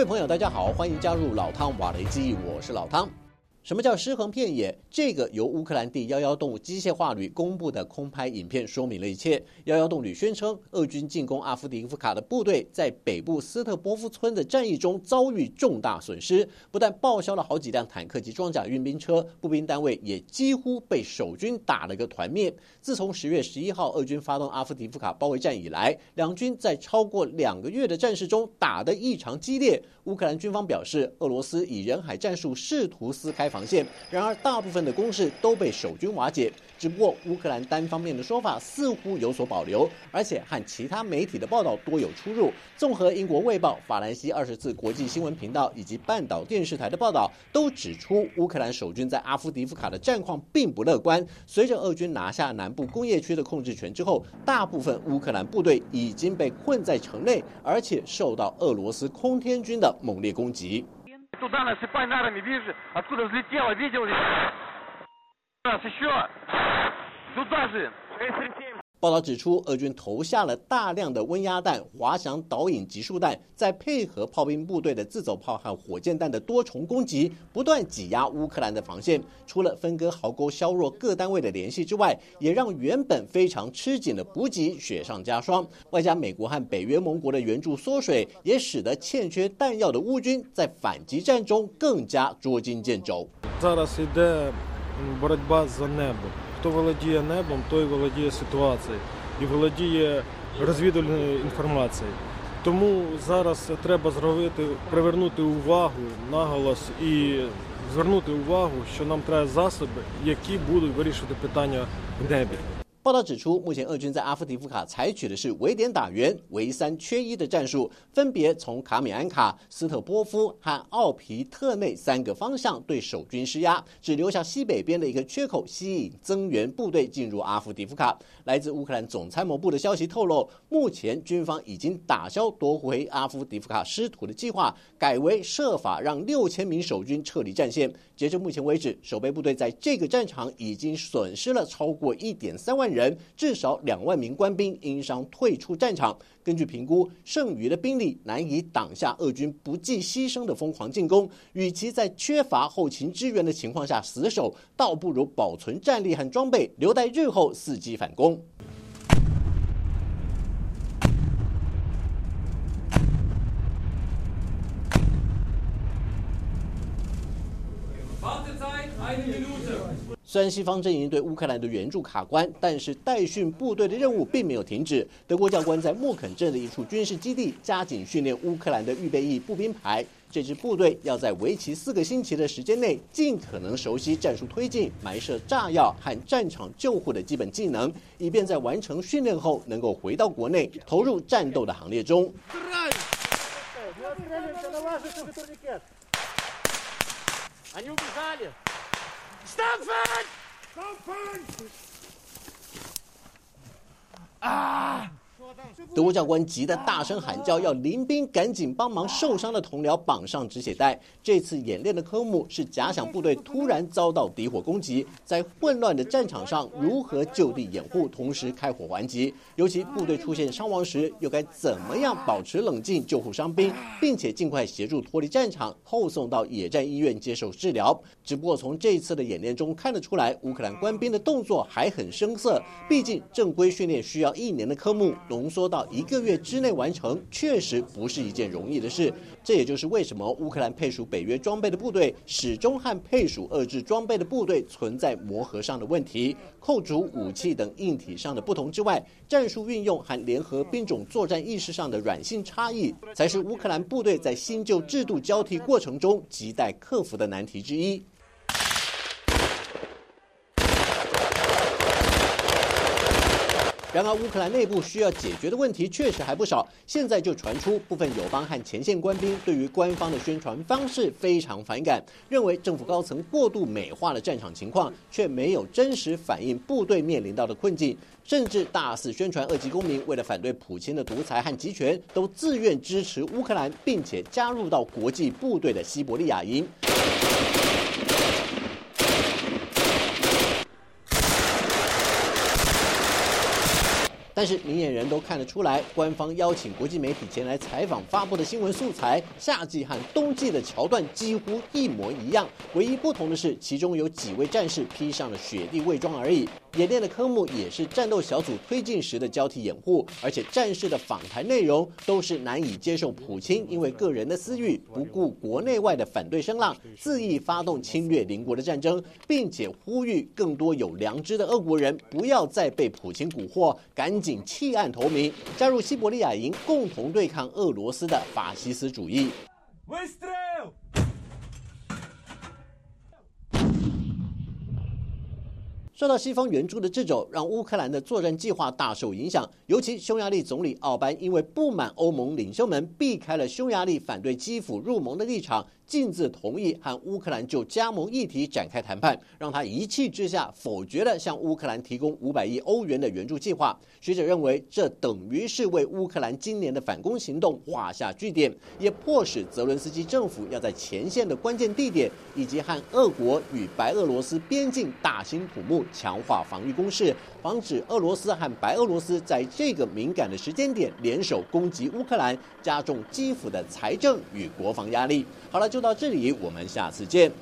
位朋友，大家好，欢迎加入老汤瓦雷基，我是老汤。什么叫尸横遍野？这个由乌克兰第幺幺洞机械化旅公布的空拍影片说明了一切。幺幺洞旅宣称，俄军进攻阿夫迪夫卡的部队在北部斯特波夫村的战役中遭遇重大损失，不但报销了好几辆坦克及装甲运兵车，步兵单位也几乎被守军打了个团灭。自从十月十一号俄军发动阿夫迪夫卡包围战以来，两军在超过两个月的战事中打得异常激烈。乌克兰军方表示，俄罗斯以人海战术试图撕开防线，然而大部分的攻势都被守军瓦解。只不过乌克兰单方面的说法似乎有所保留，而且和其他媒体的报道多有出入。综合英国《卫报》、法兰西二十四国际新闻频道以及半岛电视台的报道，都指出乌克兰守军在阿夫迪夫卡的战况并不乐观。随着俄军拿下南部工业区的控制权之后，大部分乌克兰部队已经被困在城内，而且受到俄罗斯空天军的猛烈攻击。туда, насыпай нарами, вижу, откуда взлетело, видел ли? Раз, еще. Туда же. 637. 报道指出，俄军投下了大量的温压弹、滑翔导引集束弹，在配合炮兵部队的自走炮和火箭弹的多重攻击，不断挤压乌克兰的防线。除了分割壕沟、削弱各单位的联系之外，也让原本非常吃紧的补给雪上加霜。外加美国和北约盟国的援助缩水，也使得欠缺弹药的乌军在反击战中更加捉襟见肘。Хто володіє небом, той володіє ситуацією і володіє розвідувальною інформацією. Тому зараз треба зробити, привернути увагу наголос і звернути увагу, що нам треба засоби, які будуть вирішувати питання в небі. 报道指出，目前俄军在阿夫迪夫卡采取的是围点打援、围三缺一的战术，分别从卡米安卡、斯特波夫和奥皮特内三个方向对守军施压，只留下西北边的一个缺口，吸引增援部队进入阿夫迪夫卡。来自乌克兰总参谋部的消息透露，目前军方已经打消夺回阿夫迪夫卡失土的计划，改为设法让六千名守军撤离战线。截至目前为止，守备部队在这个战场已经损失了超过一点三万人，至少两万名官兵因伤退出战场。根据评估，剩余的兵力难以挡下俄军不计牺牲的疯狂进攻。与其在缺乏后勤支援的情况下死守，倒不如保存战力和装备，留待日后伺机反攻。虽然西方阵营对乌克兰的援助卡关，但是代训部队的任务并没有停止。德国教官在莫肯镇的一处军事基地加紧训练乌克兰的预备役步兵排。这支部队要在为期四个星期的时间内，尽可能熟悉战术推进、埋设炸药和战场救护的基本技能，以便在完成训练后能够回到国内，投入战斗的行列中。Stampford! Stampford! Ah! 德国教官急得大声喊叫，要临兵赶紧帮忙受伤的同僚绑上止血带。这次演练的科目是假想部队突然遭到敌火攻击，在混乱的战场上如何就地掩护，同时开火还击。尤其部队出现伤亡时，又该怎么样保持冷静救护伤兵，并且尽快协助脱离战场，后送到野战医院接受治疗。只不过从这次的演练中看得出来，乌克兰官兵的动作还很生涩，毕竟正规训练需要一年的科目。浓缩到一个月之内完成，确实不是一件容易的事。这也就是为什么乌克兰配属北约装备的部队始终和配属遏制装备的部队存在磨合上的问题。扣除武器等硬体上的不同之外，战术运用和联合兵种作战意识上的软性差异，才是乌克兰部队在新旧制度交替过程中亟待克服的难题之一。然而，乌克兰内部需要解决的问题确实还不少。现在就传出部分友邦和前线官兵对于官方的宣传方式非常反感，认为政府高层过度美化了战场情况，却没有真实反映部队面临到的困境。甚至大肆宣传，俄籍公民为了反对普京的独裁和集权，都自愿支持乌克兰，并且加入到国际部队的西伯利亚营。但是明眼人都看得出来，官方邀请国际媒体前来采访发布的新闻素材，夏季和冬季的桥段几乎一模一样，唯一不同的是，其中有几位战士披上了雪地伪装而已。演练的科目也是战斗小组推进时的交替掩护，而且战士的访谈内容都是难以接受普京因为个人的私欲，不顾国内外的反对声浪，肆意发动侵略邻国的战争，并且呼吁更多有良知的俄国人不要再被普京蛊惑，赶紧弃暗投明，加入西伯利亚营，共同对抗俄罗斯的法西斯主义。受到西方援助的掣肘，让乌克兰的作战计划大受影响。尤其匈牙利总理奥班因为不满欧盟领袖们避开了匈牙利反对基辅入盟的立场。径自同意和乌克兰就加盟议题展开谈判，让他一气之下否决了向乌克兰提供五百亿欧元的援助计划。学者认为，这等于是为乌克兰今年的反攻行动画下句点，也迫使泽伦斯基政府要在前线的关键地点以及和俄国与白俄罗斯边境大兴土木，强化防御攻势，防止俄罗斯和白俄罗斯在这个敏感的时间点联手攻击乌克兰，加重基辅的财政与国防压力。好了，就到这里，我们下次见。